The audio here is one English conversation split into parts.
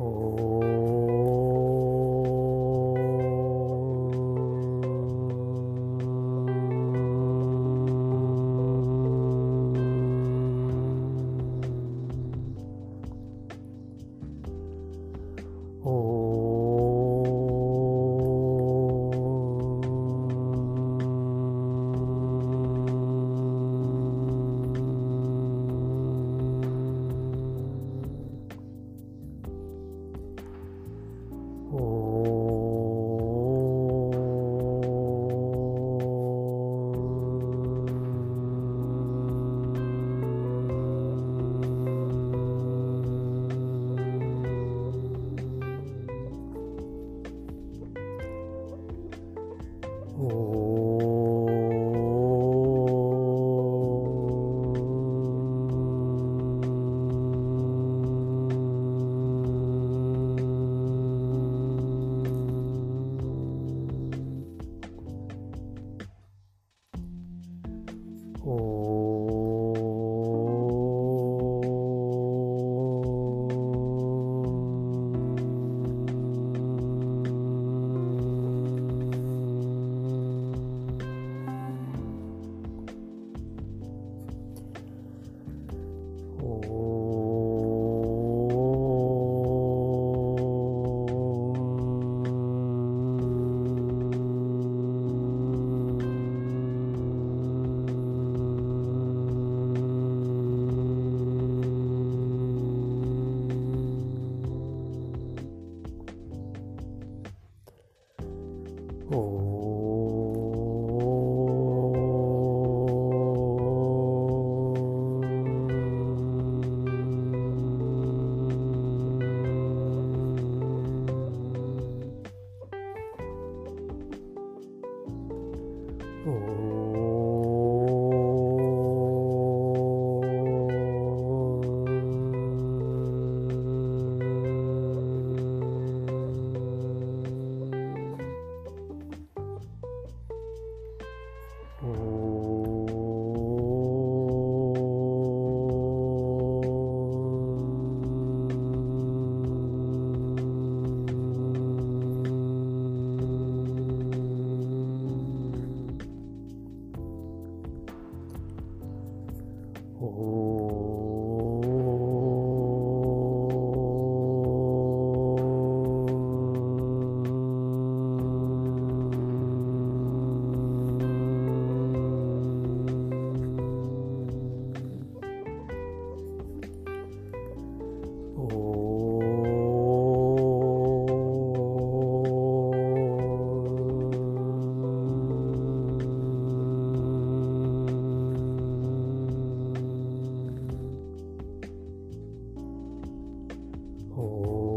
ほうお Oh.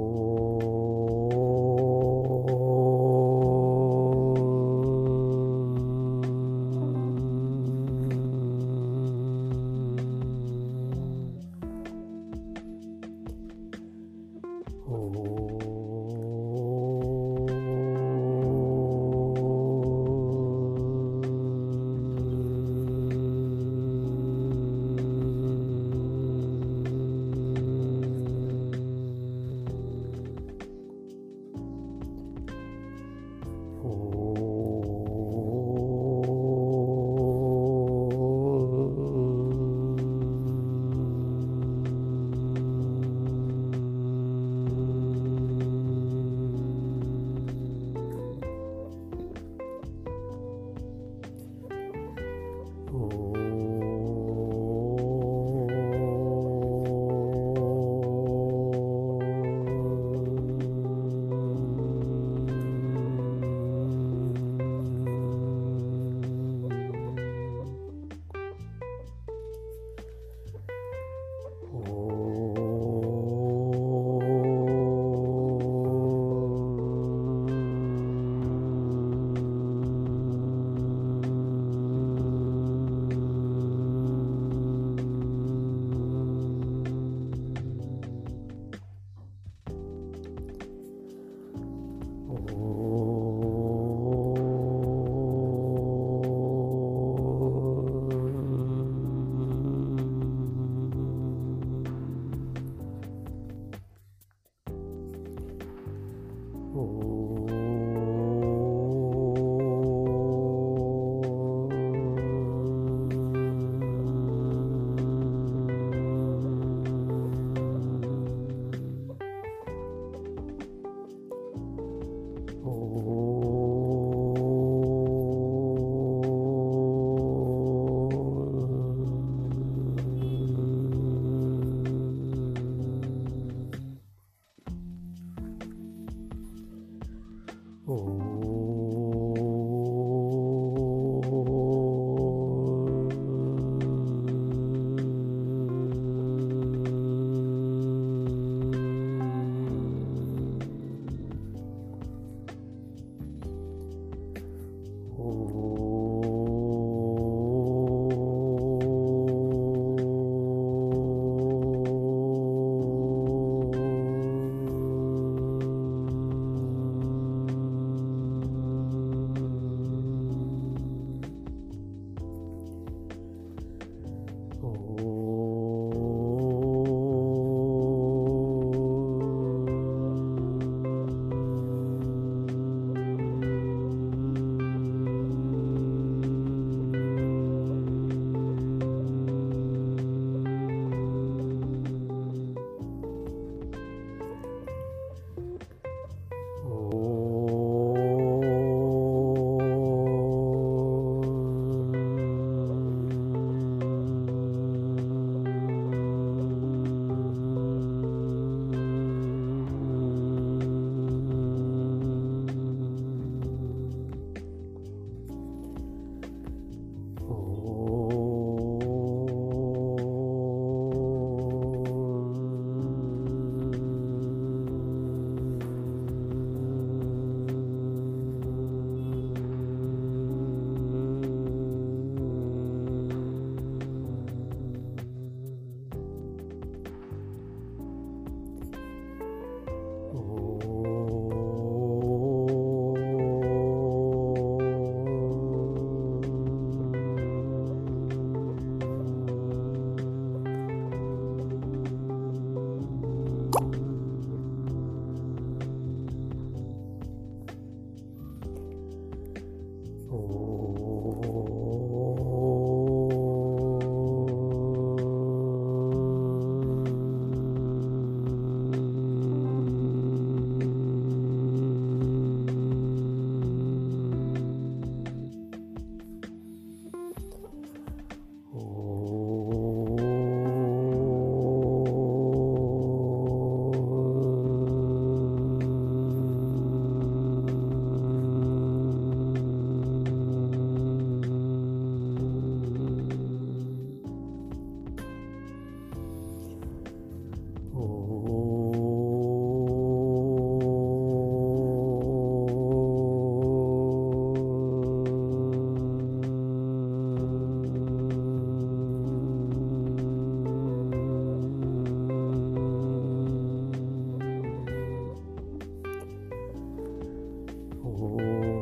Oh.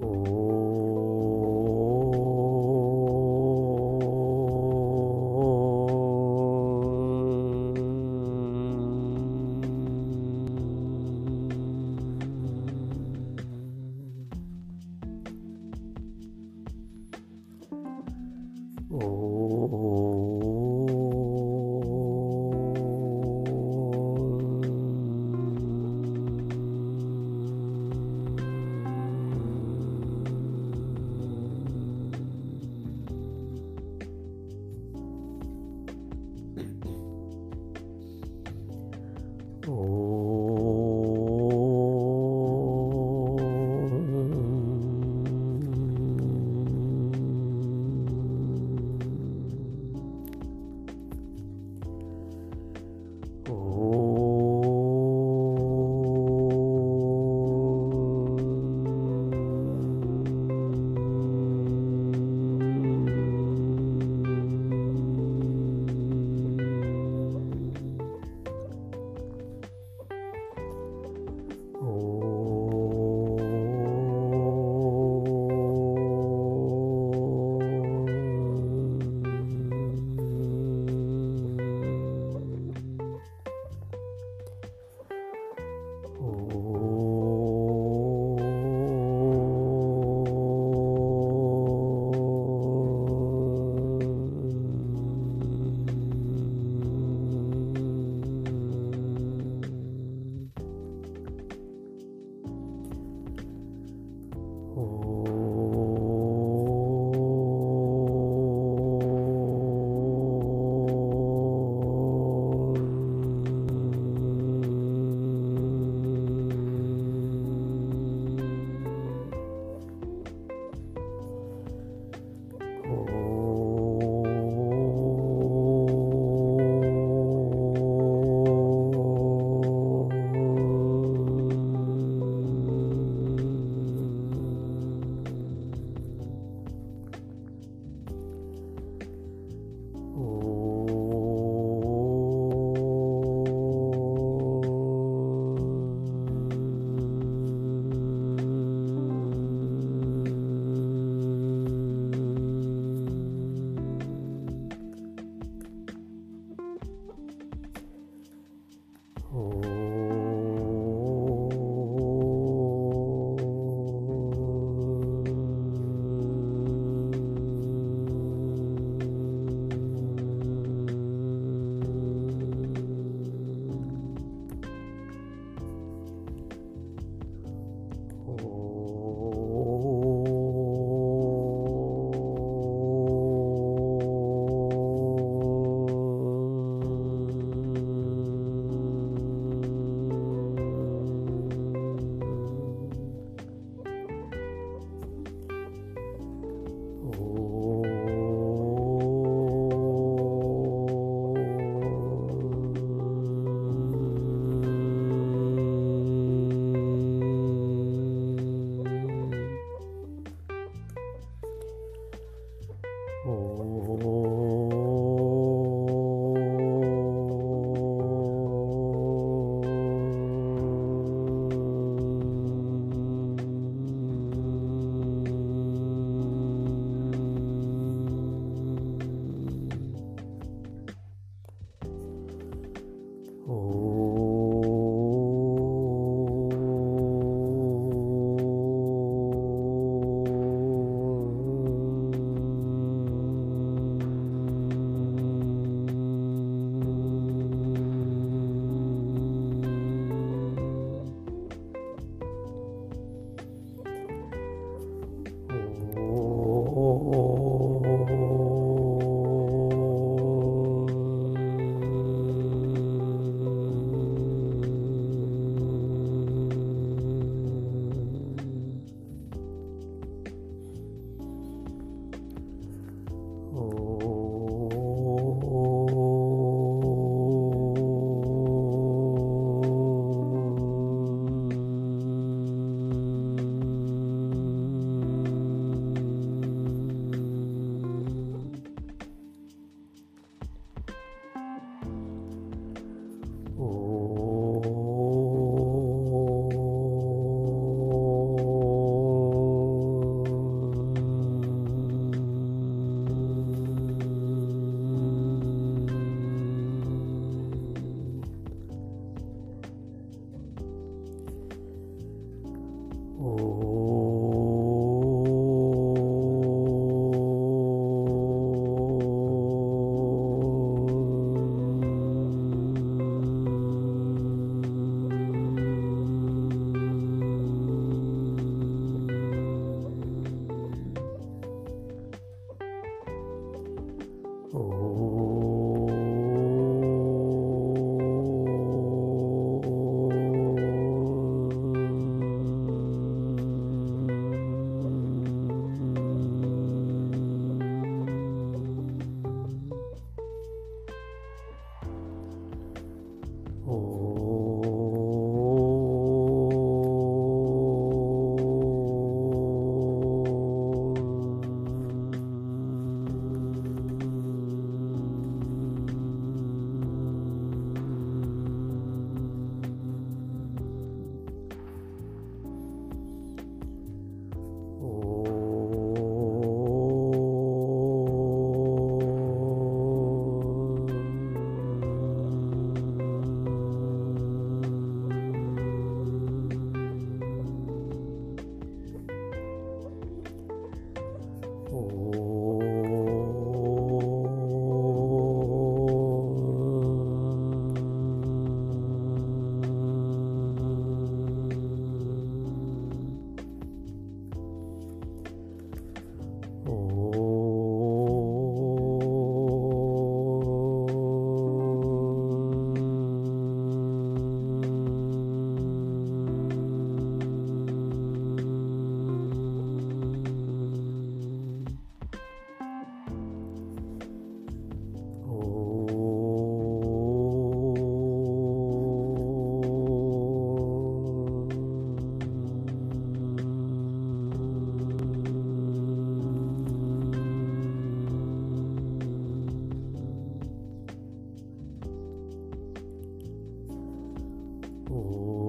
Oh. Oh.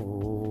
oh.